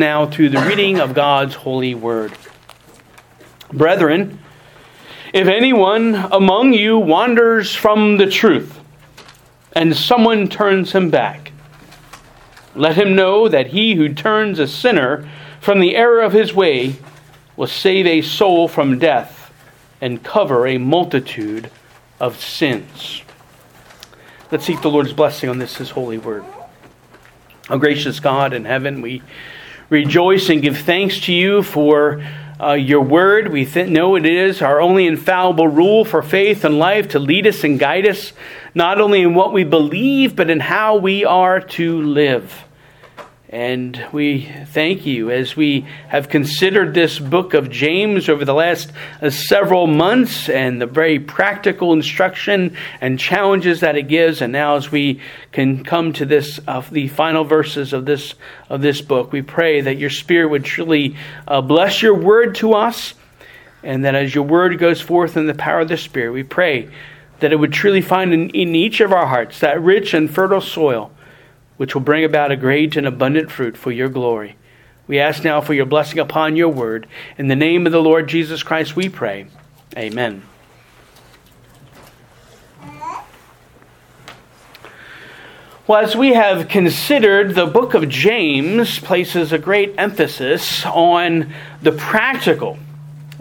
now to the reading of God's holy word. Brethren, if anyone among you wanders from the truth, and someone turns him back, let him know that he who turns a sinner from the error of his way will save a soul from death and cover a multitude of sins. Let's seek the Lord's blessing on this, his holy word. O gracious God in heaven, we rejoice and give thanks to you for uh, your word. We th- know it is our only infallible rule for faith and life to lead us and guide us, not only in what we believe, but in how we are to live. And we thank you as we have considered this book of James over the last uh, several months and the very practical instruction and challenges that it gives. And now, as we can come to this, uh, the final verses of this of this book, we pray that your Spirit would truly uh, bless your word to us, and that as your word goes forth in the power of the Spirit, we pray that it would truly find in, in each of our hearts that rich and fertile soil which will bring about a great and abundant fruit for your glory. We ask now for your blessing upon your word. In the name of the Lord Jesus Christ, we pray. Amen. Well, as we have considered, the book of James places a great emphasis on the practical.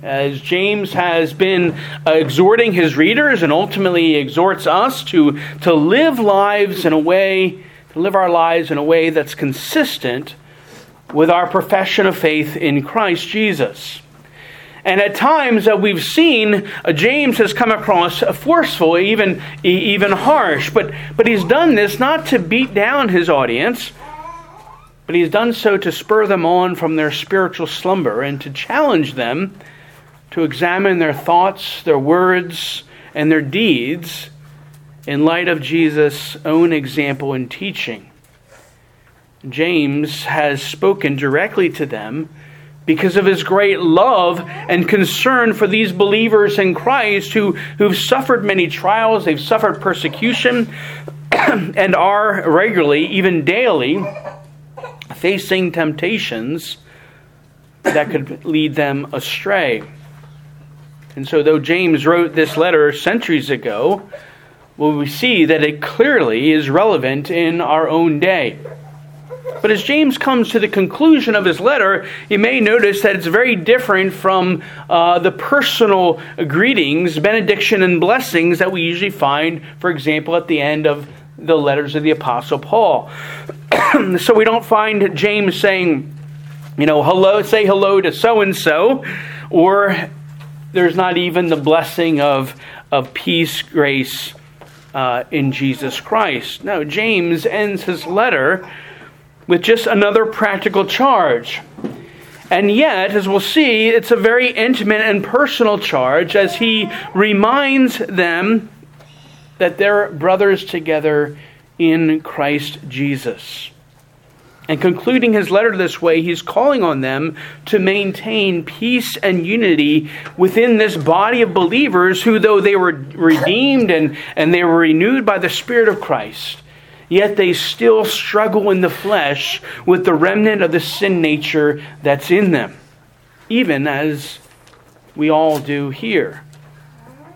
As James has been exhorting his readers and ultimately exhorts us to, to live lives in a way live our lives in a way that's consistent with our profession of faith in Christ Jesus. And at times that uh, we've seen uh, James has come across forceful, even even harsh, but but he's done this not to beat down his audience, but he's done so to spur them on from their spiritual slumber and to challenge them to examine their thoughts, their words, and their deeds in light of Jesus' own example and teaching. James has spoken directly to them because of his great love and concern for these believers in Christ who, who've suffered many trials, they've suffered persecution, and are regularly, even daily, facing temptations that could lead them astray. And so, though James wrote this letter centuries ago, well, we see that it clearly is relevant in our own day. But as James comes to the conclusion of his letter, you may notice that it's very different from uh, the personal greetings, benediction, and blessings that we usually find, for example, at the end of the letters of the Apostle Paul. so we don't find James saying, you know, hello, say hello to so and so, or there's not even the blessing of, of peace, grace, uh, in Jesus Christ. Now, James ends his letter with just another practical charge. And yet, as we'll see, it's a very intimate and personal charge as he reminds them that they're brothers together in Christ Jesus. And concluding his letter this way, he's calling on them to maintain peace and unity within this body of believers who, though they were redeemed and, and they were renewed by the Spirit of Christ, yet they still struggle in the flesh with the remnant of the sin nature that's in them, even as we all do here.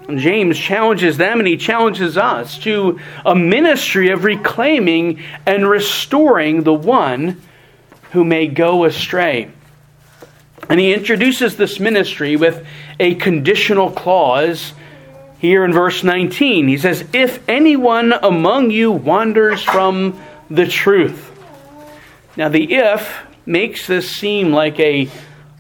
James challenges them and he challenges us to a ministry of reclaiming and restoring the one who may go astray. And he introduces this ministry with a conditional clause here in verse 19. He says, If anyone among you wanders from the truth. Now, the if makes this seem like a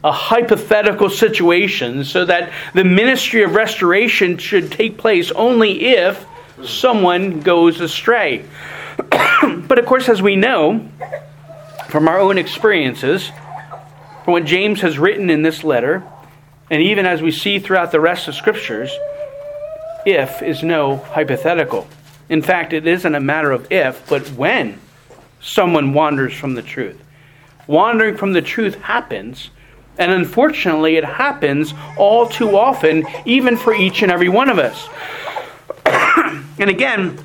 a hypothetical situation so that the ministry of restoration should take place only if someone goes astray. but of course, as we know from our own experiences, from what James has written in this letter, and even as we see throughout the rest of scriptures, if is no hypothetical. In fact, it isn't a matter of if, but when someone wanders from the truth. Wandering from the truth happens and unfortunately, it happens all too often, even for each and every one of us. and again,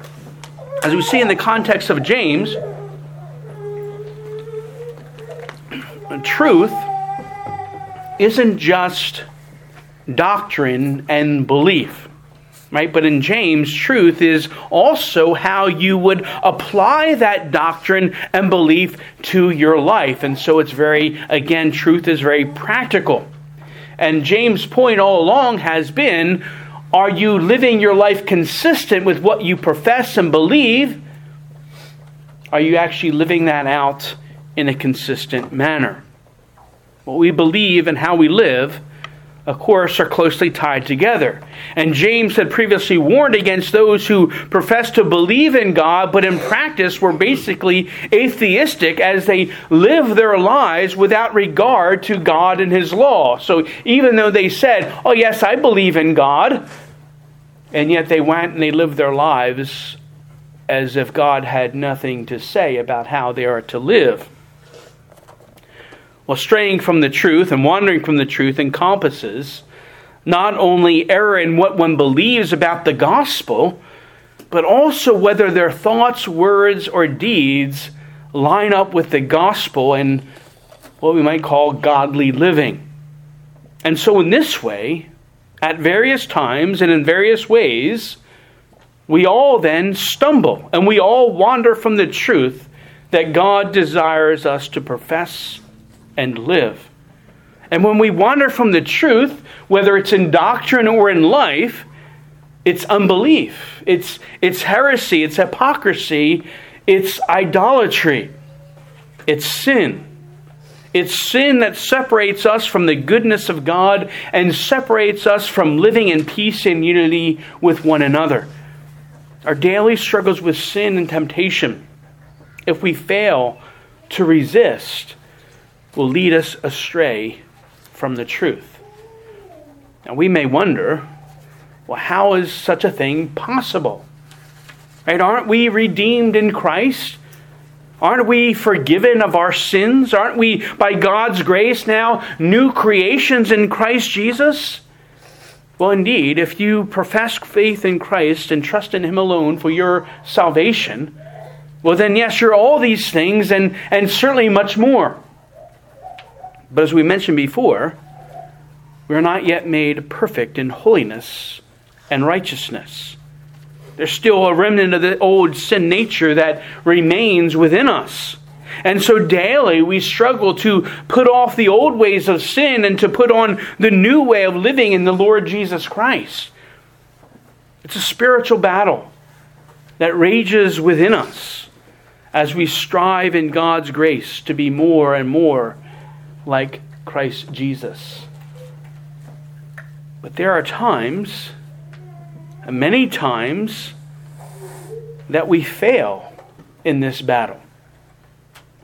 as we see in the context of James, truth isn't just doctrine and belief. Right? But in James, truth is also how you would apply that doctrine and belief to your life. And so it's very, again, truth is very practical. And James' point all along has been are you living your life consistent with what you profess and believe? Are you actually living that out in a consistent manner? What we believe and how we live of course, are closely tied together. And James had previously warned against those who profess to believe in God, but in practice were basically atheistic as they live their lives without regard to God and His law. So even though they said, Oh, yes, I believe in God, and yet they went and they lived their lives as if God had nothing to say about how they are to live. Well, straying from the truth and wandering from the truth encompasses not only error in what one believes about the gospel, but also whether their thoughts, words, or deeds line up with the gospel and what we might call godly living. And so, in this way, at various times and in various ways, we all then stumble and we all wander from the truth that God desires us to profess and live. And when we wander from the truth, whether it's in doctrine or in life, it's unbelief, it's, it's heresy, it's hypocrisy, it's idolatry, it's sin. It's sin that separates us from the goodness of God and separates us from living in peace and unity with one another. Our daily struggles with sin and temptation, if we fail to resist, will lead us astray from the truth. Now, we may wonder well, how is such a thing possible? Right? Aren't we redeemed in Christ? Aren't we forgiven of our sins? Aren't we, by God's grace, now new creations in Christ Jesus? Well, indeed, if you profess faith in Christ and trust in Him alone for your salvation, well, then, yes, you're all these things and, and certainly much more. But as we mentioned before, we are not yet made perfect in holiness and righteousness. There's still a remnant of the old sin nature that remains within us. And so daily we struggle to put off the old ways of sin and to put on the new way of living in the Lord Jesus Christ. It's a spiritual battle that rages within us as we strive in God's grace to be more and more like Christ Jesus. But there are times, many times, that we fail in this battle.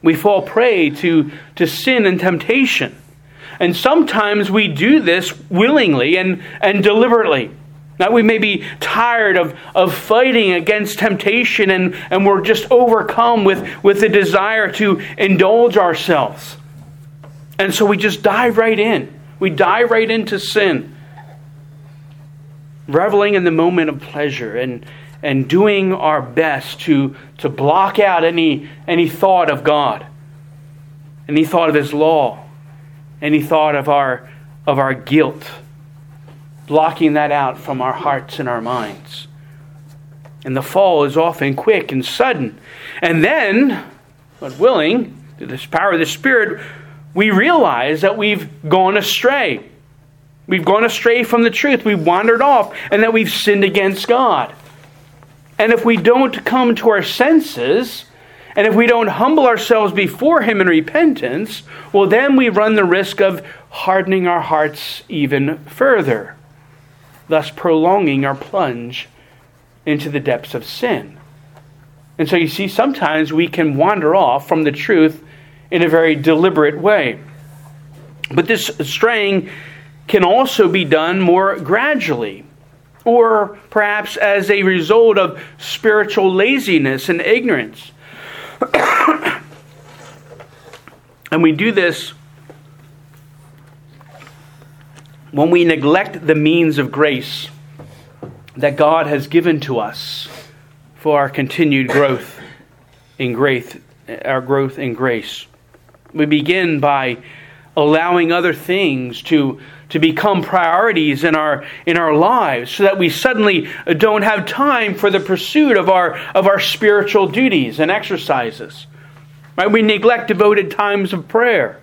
We fall prey to, to sin and temptation. And sometimes we do this willingly and, and deliberately. Now, we may be tired of, of fighting against temptation and, and we're just overcome with, with the desire to indulge ourselves. And so we just dive right in. We dive right into sin, reveling in the moment of pleasure and, and doing our best to, to block out any, any thought of God, any thought of His law, any thought of our, of our guilt, blocking that out from our hearts and our minds. And the fall is often quick and sudden. And then, but willing, through this power of the Spirit, we realize that we've gone astray. We've gone astray from the truth. We've wandered off, and that we've sinned against God. And if we don't come to our senses, and if we don't humble ourselves before Him in repentance, well, then we run the risk of hardening our hearts even further, thus prolonging our plunge into the depths of sin. And so you see, sometimes we can wander off from the truth in a very deliberate way. But this straying can also be done more gradually, or perhaps as a result of spiritual laziness and ignorance. and we do this when we neglect the means of grace that God has given to us for our continued growth in grace, our growth in grace. We begin by allowing other things to, to become priorities in our, in our lives so that we suddenly don't have time for the pursuit of our, of our spiritual duties and exercises. Right? We neglect devoted times of prayer.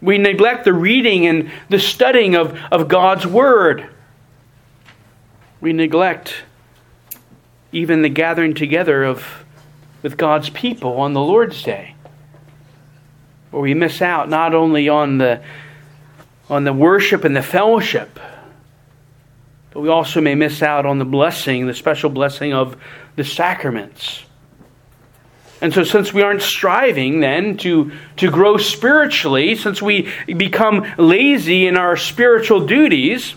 We neglect the reading and the studying of, of God's Word. We neglect even the gathering together of with God's people on the Lord's Day. Where we miss out not only on the on the worship and the fellowship, but we also may miss out on the blessing, the special blessing of the sacraments. And so, since we aren't striving then to, to grow spiritually, since we become lazy in our spiritual duties,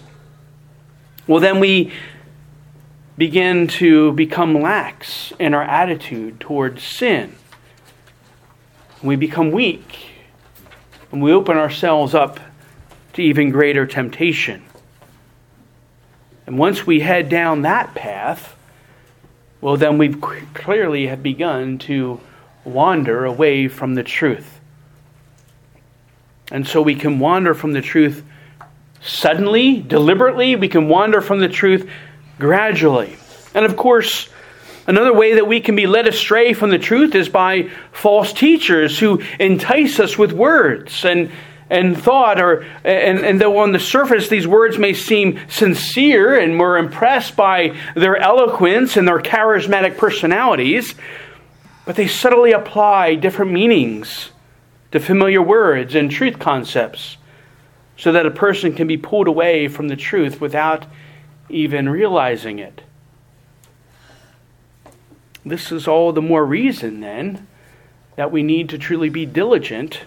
well, then we begin to become lax in our attitude towards sin. We become weak, and we open ourselves up to even greater temptation. And once we head down that path, well, then we've clearly have begun to wander away from the truth. And so we can wander from the truth suddenly, deliberately. We can wander from the truth gradually. And of course, another way that we can be led astray from the truth is by false teachers who entice us with words and and thought or and, and though on the surface these words may seem sincere and we're impressed by their eloquence and their charismatic personalities but they subtly apply different meanings to familiar words and truth concepts so that a person can be pulled away from the truth without even realizing it this is all the more reason then that we need to truly be diligent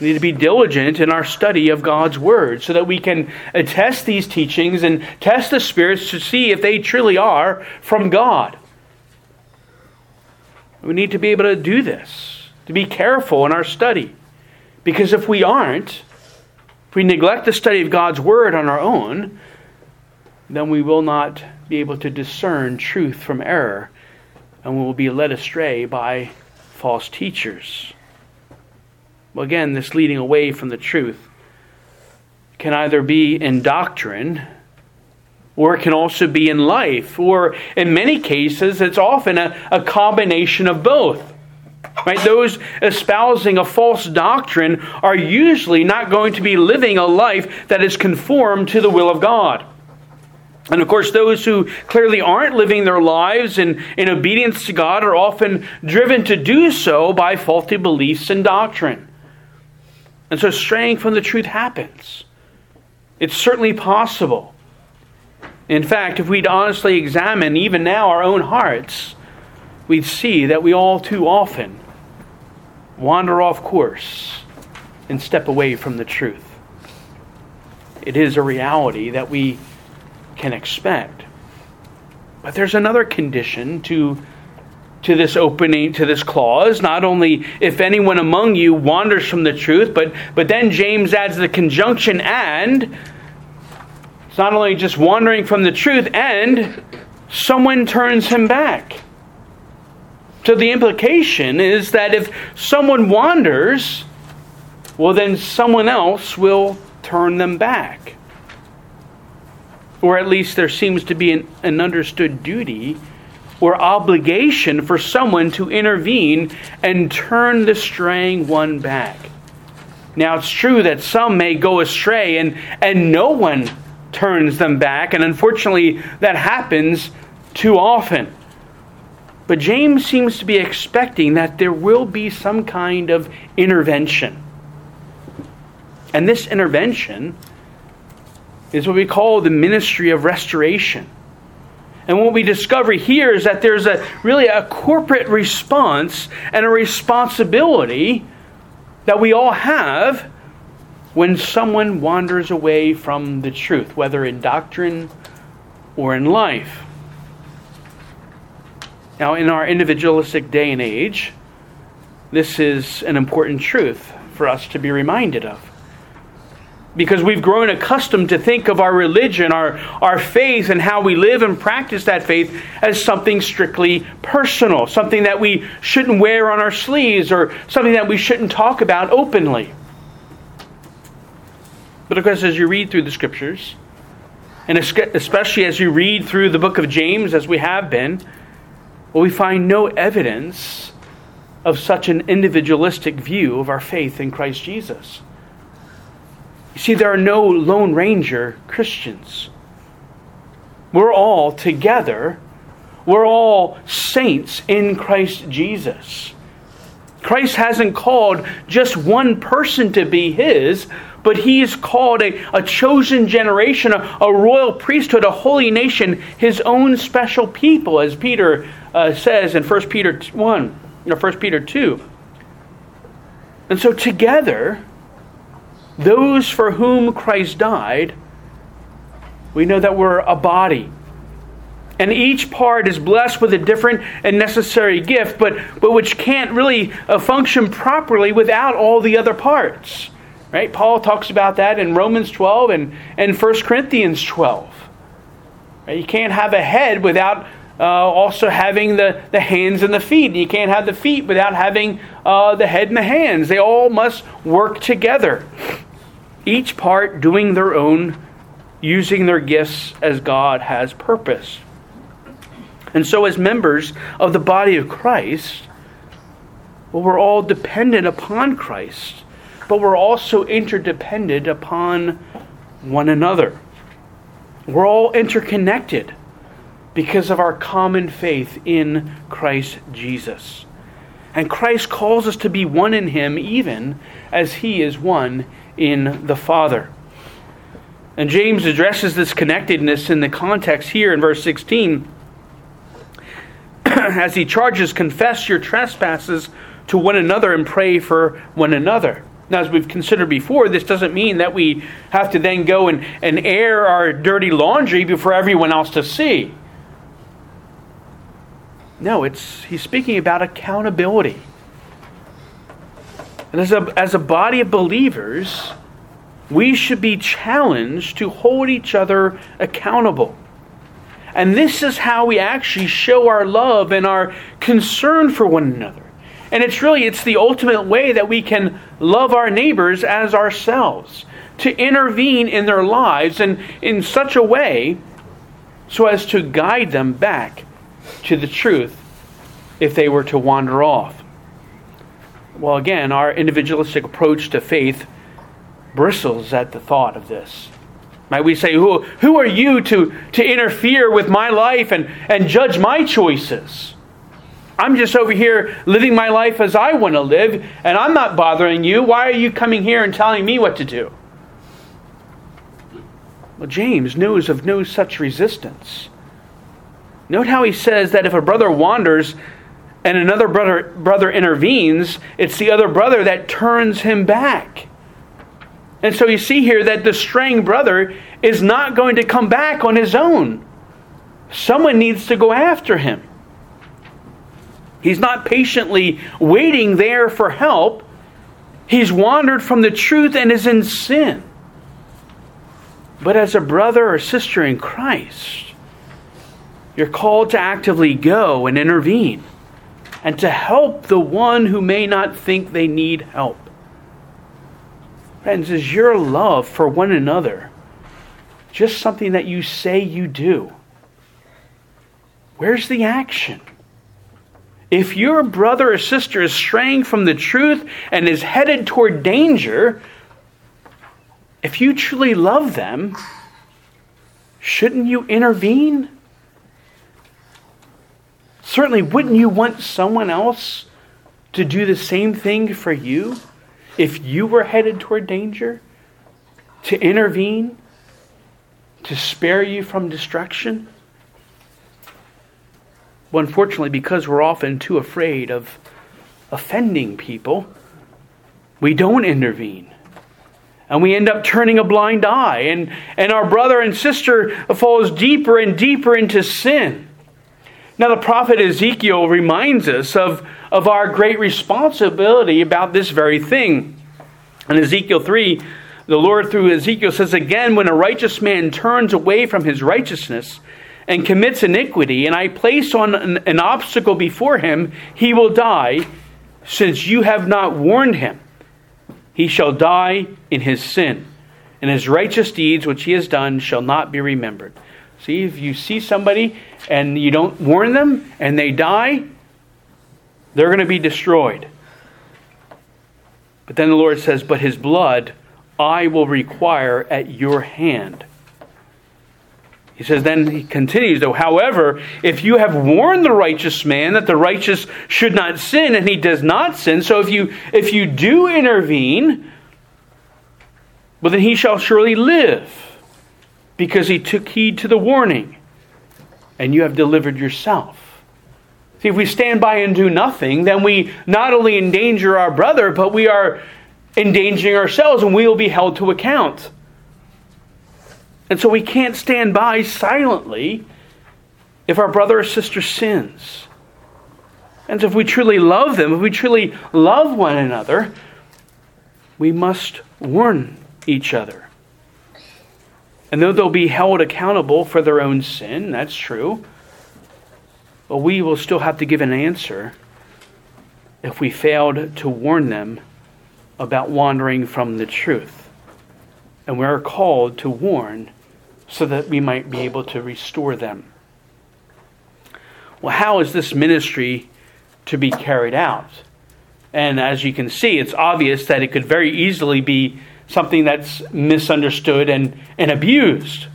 we need to be diligent in our study of God's Word so that we can test these teachings and test the spirits to see if they truly are from God. We need to be able to do this, to be careful in our study. Because if we aren't, if we neglect the study of God's Word on our own, then we will not be able to discern truth from error and we will be led astray by false teachers. Well, again, this leading away from the truth can either be in doctrine or it can also be in life, or in many cases, it's often a, a combination of both. Right? Those espousing a false doctrine are usually not going to be living a life that is conformed to the will of God. And of course, those who clearly aren't living their lives in, in obedience to God are often driven to do so by faulty beliefs and doctrine. And so straying from the truth happens. It's certainly possible. In fact, if we'd honestly examine even now our own hearts, we'd see that we all too often wander off course and step away from the truth. It is a reality that we can expect. But there's another condition to to this opening to this clause. Not only if anyone among you wanders from the truth but but then James adds the conjunction and it's not only just wandering from the truth and someone turns him back. So the implication is that if someone wanders well then someone else will turn them back or at least there seems to be an, an understood duty or obligation for someone to intervene and turn the straying one back. Now, it's true that some may go astray and, and no one turns them back, and unfortunately, that happens too often. But James seems to be expecting that there will be some kind of intervention. And this intervention is what we call the ministry of restoration. And what we discover here is that there's a really a corporate response and a responsibility that we all have when someone wanders away from the truth, whether in doctrine or in life. Now, in our individualistic day and age, this is an important truth for us to be reminded of. Because we've grown accustomed to think of our religion, our, our faith, and how we live and practice that faith as something strictly personal, something that we shouldn't wear on our sleeves, or something that we shouldn't talk about openly. But of course, as you read through the scriptures, and especially as you read through the book of James, as we have been, well, we find no evidence of such an individualistic view of our faith in Christ Jesus. You see, there are no Lone Ranger Christians. We're all together. We're all saints in Christ Jesus. Christ hasn't called just one person to be his, but he he's called a, a chosen generation, a, a, royal priesthood, a holy nation, his own special people, as Peter uh, says in 1 Peter 1, or 1 Peter 2. And so together, those for whom Christ died, we know that we're a body. And each part is blessed with a different and necessary gift, but, but which can't really uh, function properly without all the other parts. Right? Paul talks about that in Romans 12 and, and 1 Corinthians 12. Right? You can't have a head without uh, also having the, the hands and the feet. You can't have the feet without having uh, the head and the hands. They all must work together each part doing their own, using their gifts as God has purpose. And so, as members of the body of Christ, well, we're all dependent upon Christ, but we're also interdependent upon one another. We're all interconnected because of our common faith in Christ Jesus. And Christ calls us to be one in Him, even as He is one in the Father. And James addresses this connectedness in the context here in verse 16 as he charges, confess your trespasses to one another and pray for one another. Now, as we've considered before, this doesn't mean that we have to then go and, and air our dirty laundry before everyone else to see. No, it's he's speaking about accountability. And as a, as a body of believers, we should be challenged to hold each other accountable. And this is how we actually show our love and our concern for one another. And it's really it's the ultimate way that we can love our neighbors as ourselves, to intervene in their lives and in such a way so as to guide them back to the truth if they were to wander off. Well, again, our individualistic approach to faith bristles at the thought of this. Might we say, who, who are you to, to interfere with my life and, and judge my choices? I'm just over here living my life as I want to live, and I'm not bothering you. Why are you coming here and telling me what to do? Well, James knows of no such resistance. Note how he says that if a brother wanders, and another brother, brother intervenes, it's the other brother that turns him back. And so you see here that the straying brother is not going to come back on his own. Someone needs to go after him. He's not patiently waiting there for help. He's wandered from the truth and is in sin. But as a brother or sister in Christ, you're called to actively go and intervene and to help the one who may not think they need help. Friends, is your love for one another just something that you say you do? Where's the action? If your brother or sister is straying from the truth and is headed toward danger, if you truly love them, shouldn't you intervene? Certainly, wouldn't you want someone else to do the same thing for you if you were headed toward danger? To intervene? To spare you from destruction? Well, unfortunately, because we're often too afraid of offending people, we don't intervene. And we end up turning a blind eye, and, and our brother and sister falls deeper and deeper into sin. Now, the prophet Ezekiel reminds us of, of our great responsibility about this very thing. In Ezekiel 3, the Lord through Ezekiel says again, when a righteous man turns away from his righteousness and commits iniquity, and I place on an, an obstacle before him, he will die, since you have not warned him. He shall die in his sin, and his righteous deeds which he has done shall not be remembered. See, if you see somebody and you don't warn them and they die, they're going to be destroyed. But then the Lord says, But his blood I will require at your hand. He says, then he continues, though, however, if you have warned the righteous man that the righteous should not sin, and he does not sin, so if you if you do intervene, well then he shall surely live, because he took heed to the warning, and you have delivered yourself. See, if we stand by and do nothing, then we not only endanger our brother, but we are endangering ourselves, and we will be held to account. And so we can't stand by silently if our brother or sister sins. And if we truly love them, if we truly love one another, we must warn each other. And though they'll be held accountable for their own sin, that's true, but we will still have to give an answer if we failed to warn them about wandering from the truth. And we are called to warn so that we might be able to restore them. Well, how is this ministry to be carried out? And as you can see, it's obvious that it could very easily be something that's misunderstood and, and abused.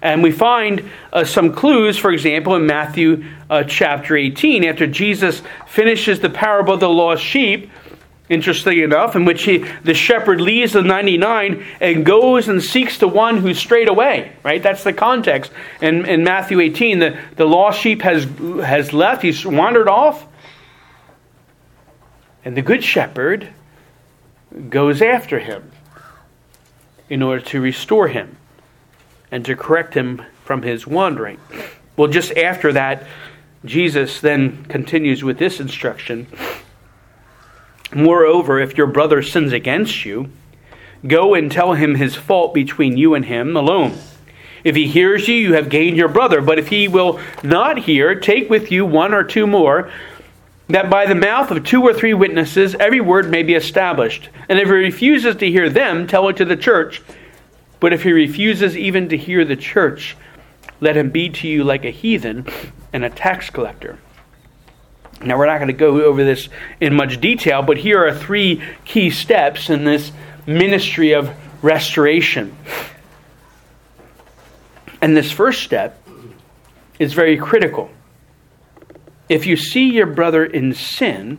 And we find uh, some clues, for example, in Matthew uh, chapter 18, after Jesus finishes the parable of the lost sheep, interestingly enough, in which he, the shepherd leaves the 99 and goes and seeks the one who's strayed away, right? That's the context. In, in Matthew 18, the, the lost sheep has, has left, he's wandered off. And the good shepherd goes after him in order to restore him and to correct him from his wandering. Well, just after that, Jesus then continues with this instruction Moreover, if your brother sins against you, go and tell him his fault between you and him alone. If he hears you, you have gained your brother. But if he will not hear, take with you one or two more, that by the mouth of two or three witnesses every word may be established. And if he refuses to hear them, tell it to the church. But if he refuses even to hear the church, let him be to you like a heathen and a tax collector. Now, we're not going to go over this in much detail, but here are three key steps in this ministry of restoration. And this first step is very critical. If you see your brother in sin,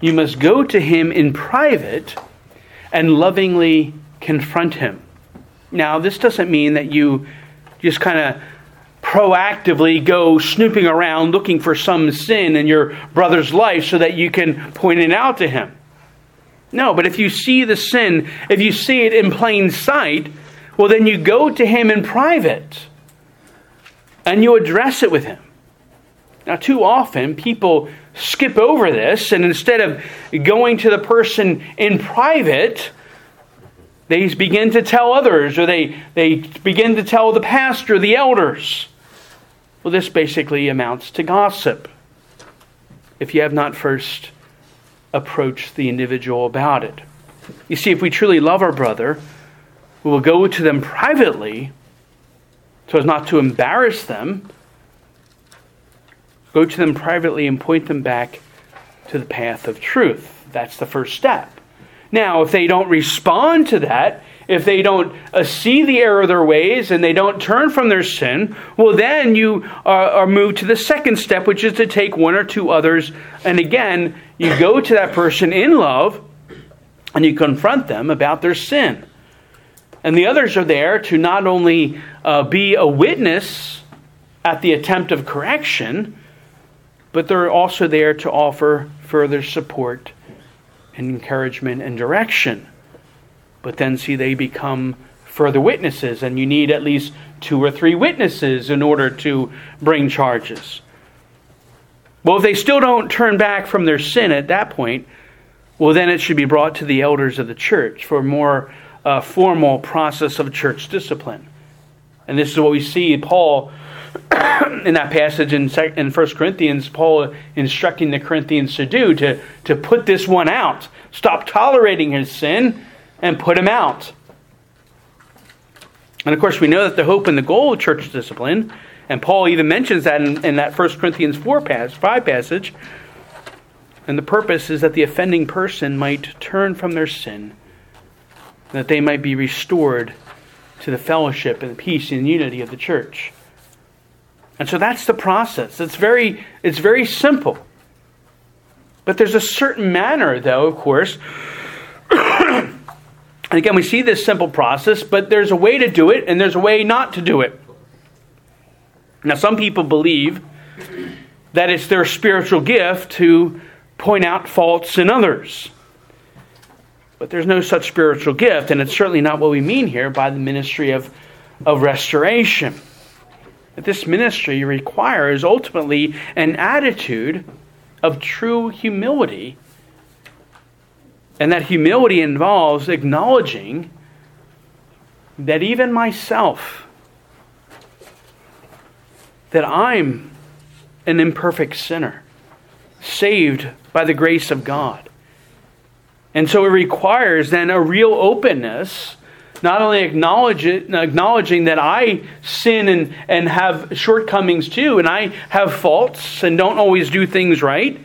you must go to him in private and lovingly confront him. Now, this doesn't mean that you just kind of proactively go snooping around looking for some sin in your brother's life so that you can point it out to him. No, but if you see the sin, if you see it in plain sight, well, then you go to him in private and you address it with him. Now, too often people skip over this, and instead of going to the person in private, they begin to tell others, or they, they begin to tell the pastor, the elders. Well, this basically amounts to gossip if you have not first approached the individual about it. You see, if we truly love our brother, we will go to them privately so as not to embarrass them. Go to them privately and point them back to the path of truth. That's the first step. Now, if they don't respond to that, if they don't uh, see the error of their ways and they don't turn from their sin, well, then you are, are moved to the second step, which is to take one or two others. And again, you go to that person in love and you confront them about their sin. And the others are there to not only uh, be a witness at the attempt of correction, but they're also there to offer further support and encouragement and direction. But then, see, they become further witnesses, and you need at least two or three witnesses in order to bring charges. Well, if they still don't turn back from their sin at that point, well, then it should be brought to the elders of the church for a more uh, formal process of church discipline. And this is what we see Paul in that passage in, in 1 Corinthians, Paul instructing the Corinthians to do, to, to put this one out. Stop tolerating his sin and put him out. And of course, we know that the hope and the goal of church discipline, and Paul even mentions that in, in that 1 Corinthians 4 pass, 5 passage, and the purpose is that the offending person might turn from their sin, that they might be restored to the fellowship and peace and unity of the church. And so that's the process. It's very, it's very simple. But there's a certain manner, though, of course. and again, we see this simple process, but there's a way to do it and there's a way not to do it. Now, some people believe that it's their spiritual gift to point out faults in others. But there's no such spiritual gift, and it's certainly not what we mean here by the ministry of, of restoration that this ministry requires ultimately an attitude of true humility. And that humility involves acknowledging that even myself, that I'm an imperfect sinner, saved by the grace of God. And so it requires then a real openness not only acknowledge it, acknowledging that I sin and, and have shortcomings too, and I have faults and don't always do things right,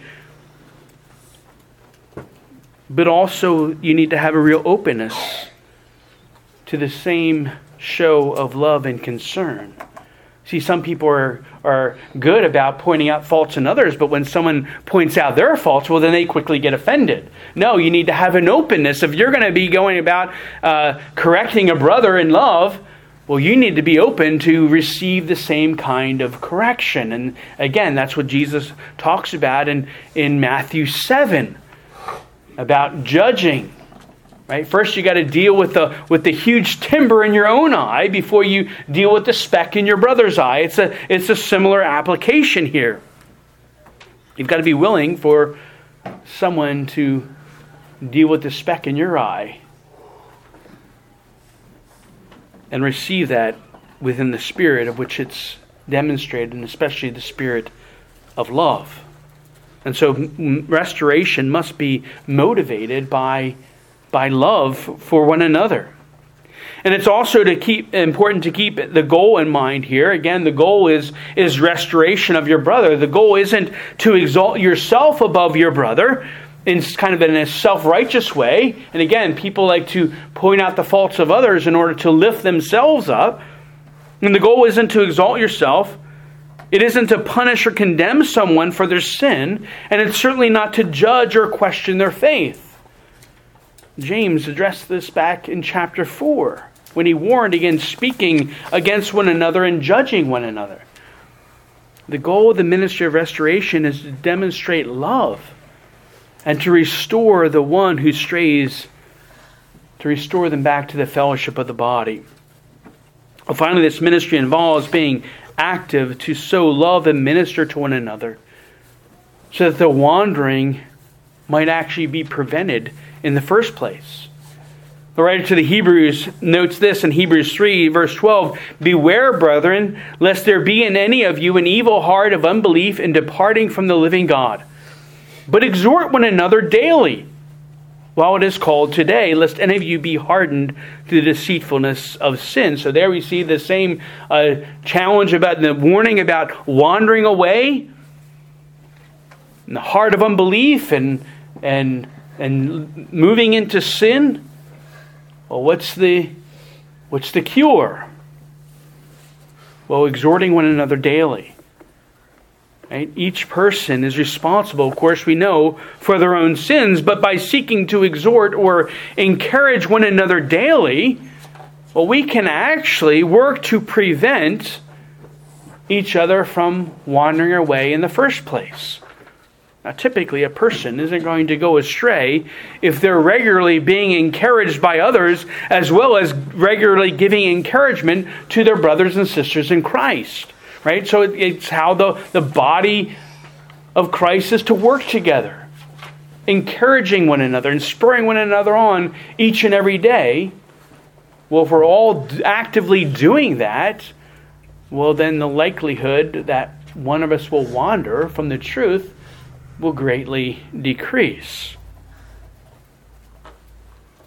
but also you need to have a real openness to the same show of love and concern. See, some people are, are good about pointing out faults in others, but when someone points out their faults, well, then they quickly get offended. No, you need to have an openness. If you're going to be going about uh, correcting a brother in love, well, you need to be open to receive the same kind of correction. And again, that's what Jesus talks about in, in Matthew 7 about judging Right? First, you got to deal with the with the huge timber in your own eye before you deal with the speck in your brother's eye. It's a it's a similar application here. You've got to be willing for someone to deal with the speck in your eye and receive that within the spirit of which it's demonstrated, and especially the spirit of love. And so, restoration must be motivated by by love for one another. And it's also to keep important to keep the goal in mind here. Again, the goal is is restoration of your brother. The goal isn't to exalt yourself above your brother in kind of in a self-righteous way. And again, people like to point out the faults of others in order to lift themselves up. And the goal isn't to exalt yourself. It isn't to punish or condemn someone for their sin, and it's certainly not to judge or question their faith. James addressed this back in chapter 4 when he warned against speaking against one another and judging one another. The goal of the ministry of restoration is to demonstrate love and to restore the one who strays, to restore them back to the fellowship of the body. Well, finally, this ministry involves being active to sow love and minister to one another so that the wandering might actually be prevented in the first place. The writer to the Hebrews notes this in Hebrews 3, verse 12 Beware, brethren, lest there be in any of you an evil heart of unbelief in departing from the living God. But exhort one another daily, while it is called today, lest any of you be hardened to the deceitfulness of sin. So there we see the same uh, challenge about the warning about wandering away, in the heart of unbelief, and, and and moving into sin, well, what's the, what's the cure? Well, exhorting one another daily. Right? Each person is responsible, of course, we know, for their own sins, but by seeking to exhort or encourage one another daily, well, we can actually work to prevent each other from wandering away in the first place. Now, typically, a person isn't going to go astray if they're regularly being encouraged by others, as well as regularly giving encouragement to their brothers and sisters in Christ. Right? So it's how the, the body of Christ is to work together, encouraging one another and spurring one another on each and every day Well, if we're all actively doing that, well, then the likelihood that one of us will wander from the truth will greatly decrease.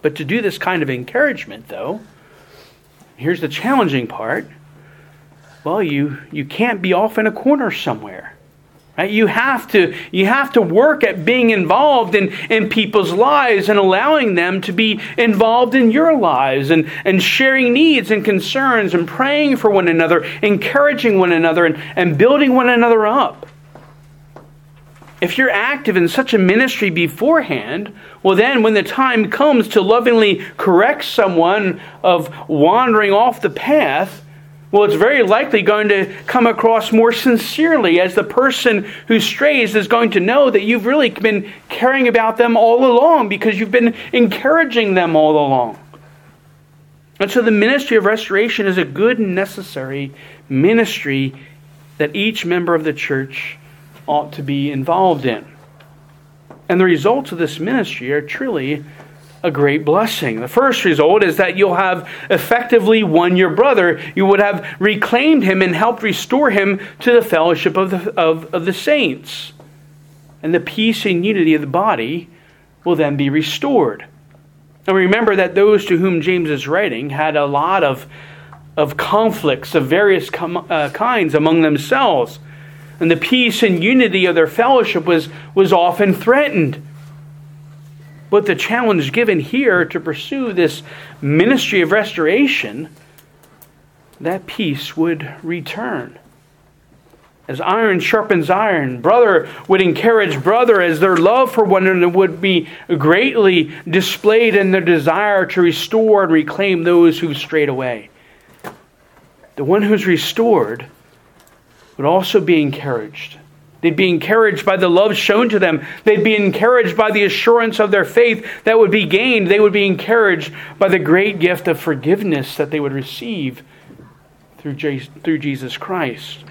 But to do this kind of encouragement, though, here's the challenging part. Well, you, you can't be off in a corner somewhere. Right? You have to you have to work at being involved in, in people's lives and allowing them to be involved in your lives and, and sharing needs and concerns and praying for one another, encouraging one another, and, and building one another up. If you're active in such a ministry beforehand, well, then when the time comes to lovingly correct someone of wandering off the path, well, it's very likely going to come across more sincerely as the person who strays is going to know that you've really been caring about them all along because you've been encouraging them all along. And so the ministry of restoration is a good and necessary ministry that each member of the church ought to be involved in. And the results of this ministry are truly a great blessing. The first result is that you'll have effectively won your brother. You would have reclaimed him and helped restore him to the fellowship of the, of, of the saints. And the peace and unity of the body will then be restored. And remember that those to whom James is writing had a lot of, of conflicts of various com- uh, kinds among themselves and the peace and unity of their fellowship was, was often threatened. But the challenge given here to pursue this ministry of restoration, that peace would return. As iron sharpens iron, brother would encourage brother as their love for one another would be greatly displayed in their desire to restore and reclaim those who've strayed away. The one who's restored would also be encouraged. They'd be encouraged by the love shown to them. They'd be encouraged by the assurance of their faith that would be gained. They would be encouraged by the great gift of forgiveness that they would receive through, through Jesus Christ.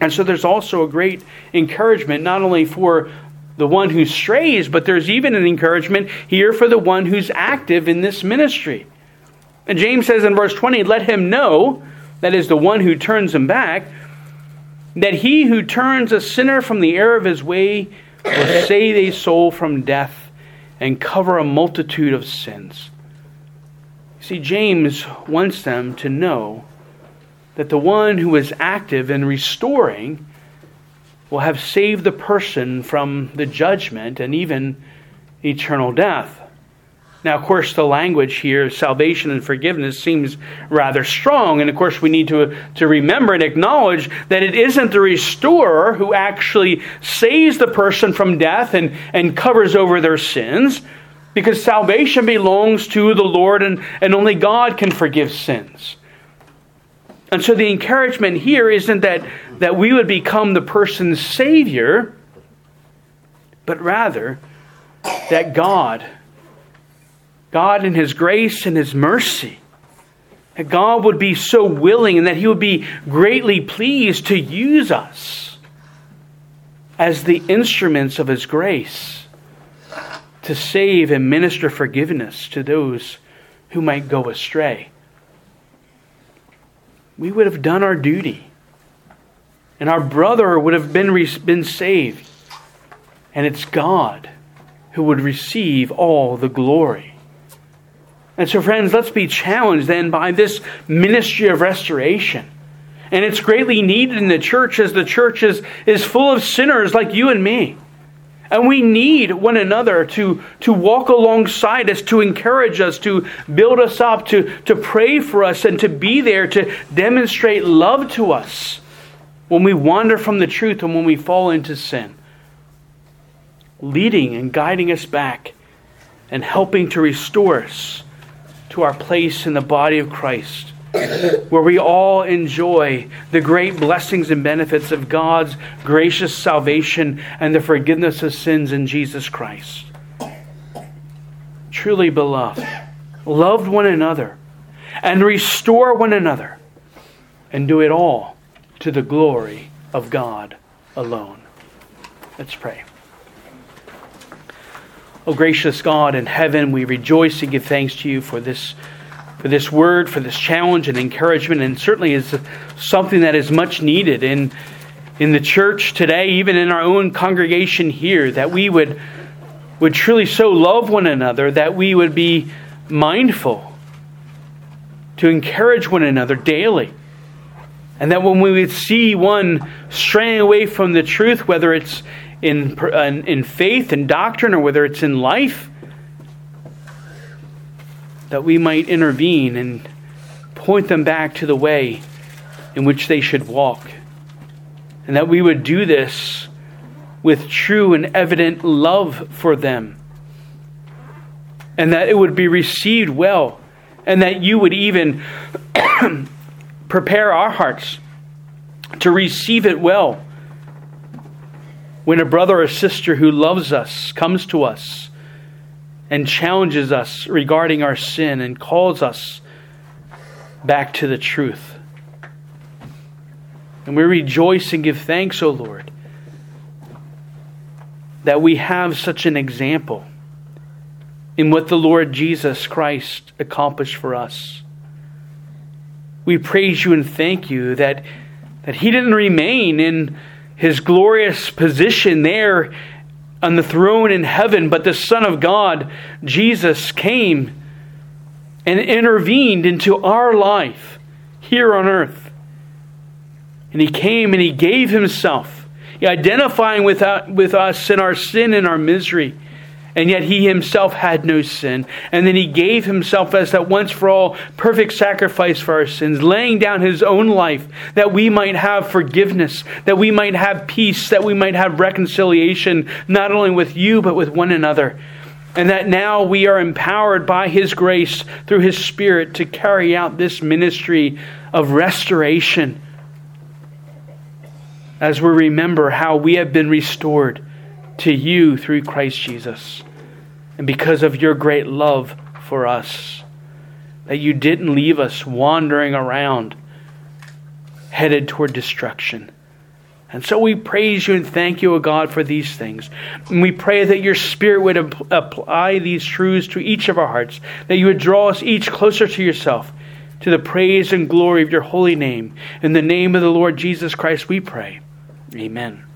And so there's also a great encouragement, not only for the one who strays, but there's even an encouragement here for the one who's active in this ministry. And James says in verse 20, Let him know, that is, the one who turns him back, that he who turns a sinner from the error of his way will save a soul from death and cover a multitude of sins. See, James wants them to know that the one who is active in restoring will have saved the person from the judgment and even eternal death. Now, of course, the language here, salvation and forgiveness, seems rather strong. And of course, we need to, to remember and acknowledge that it isn't the restorer who actually saves the person from death and, and covers over their sins, because salvation belongs to the Lord and, and only God can forgive sins. And so the encouragement here isn't that, that we would become the person's Savior, but rather that God God, in His grace and His mercy, that God would be so willing and that He would be greatly pleased to use us as the instruments of His grace to save and minister forgiveness to those who might go astray. We would have done our duty, and our brother would have been, been saved, and it's God who would receive all the glory. And so, friends, let's be challenged then by this ministry of restoration. And it's greatly needed in the church as the church is, is full of sinners like you and me. And we need one another to, to walk alongside us, to encourage us, to build us up, to, to pray for us, and to be there to demonstrate love to us when we wander from the truth and when we fall into sin. Leading and guiding us back and helping to restore us our place in the body of Christ, where we all enjoy the great blessings and benefits of God's gracious salvation and the forgiveness of sins in Jesus Christ. Truly beloved, love one another and restore one another, and do it all to the glory of God alone. Let's pray. O gracious God in heaven, we rejoice and give thanks to you for this for this word, for this challenge and encouragement, and certainly is something that is much needed in, in the church today, even in our own congregation here, that we would, would truly so love one another, that we would be mindful to encourage one another daily. And that when we would see one straying away from the truth, whether it's in, in faith and doctrine or whether it's in life, that we might intervene and point them back to the way in which they should walk. And that we would do this with true and evident love for them. And that it would be received well. And that you would even prepare our hearts to receive it well when a brother or sister who loves us comes to us and challenges us regarding our sin and calls us back to the truth. And we rejoice and give thanks, O Lord, that we have such an example in what the Lord Jesus Christ accomplished for us. We praise you and thank you that, that He didn't remain in His glorious position there on the throne in heaven, but the Son of God, Jesus, came and intervened into our life here on earth. And He came and He gave Himself, identifying with, uh, with us in our sin and our misery and yet he himself had no sin. And then he gave himself as that once for all perfect sacrifice for our sins, laying down his own life that we might have forgiveness, that we might have peace, that we might have reconciliation, not only with you, but with one another. And that now we are empowered by his grace through his Spirit to carry out this ministry of restoration as we remember how we have been restored to you through Christ Jesus and because of your great love for us. That you didn't leave us wandering around, headed toward destruction. And so we praise you and thank you, O God, for these things. And we pray that your Spirit would apply these truths to each of our hearts, that you would draw us each closer to yourself, to the praise and glory of your holy name. In the name of the Lord Jesus Christ, we pray. Amen.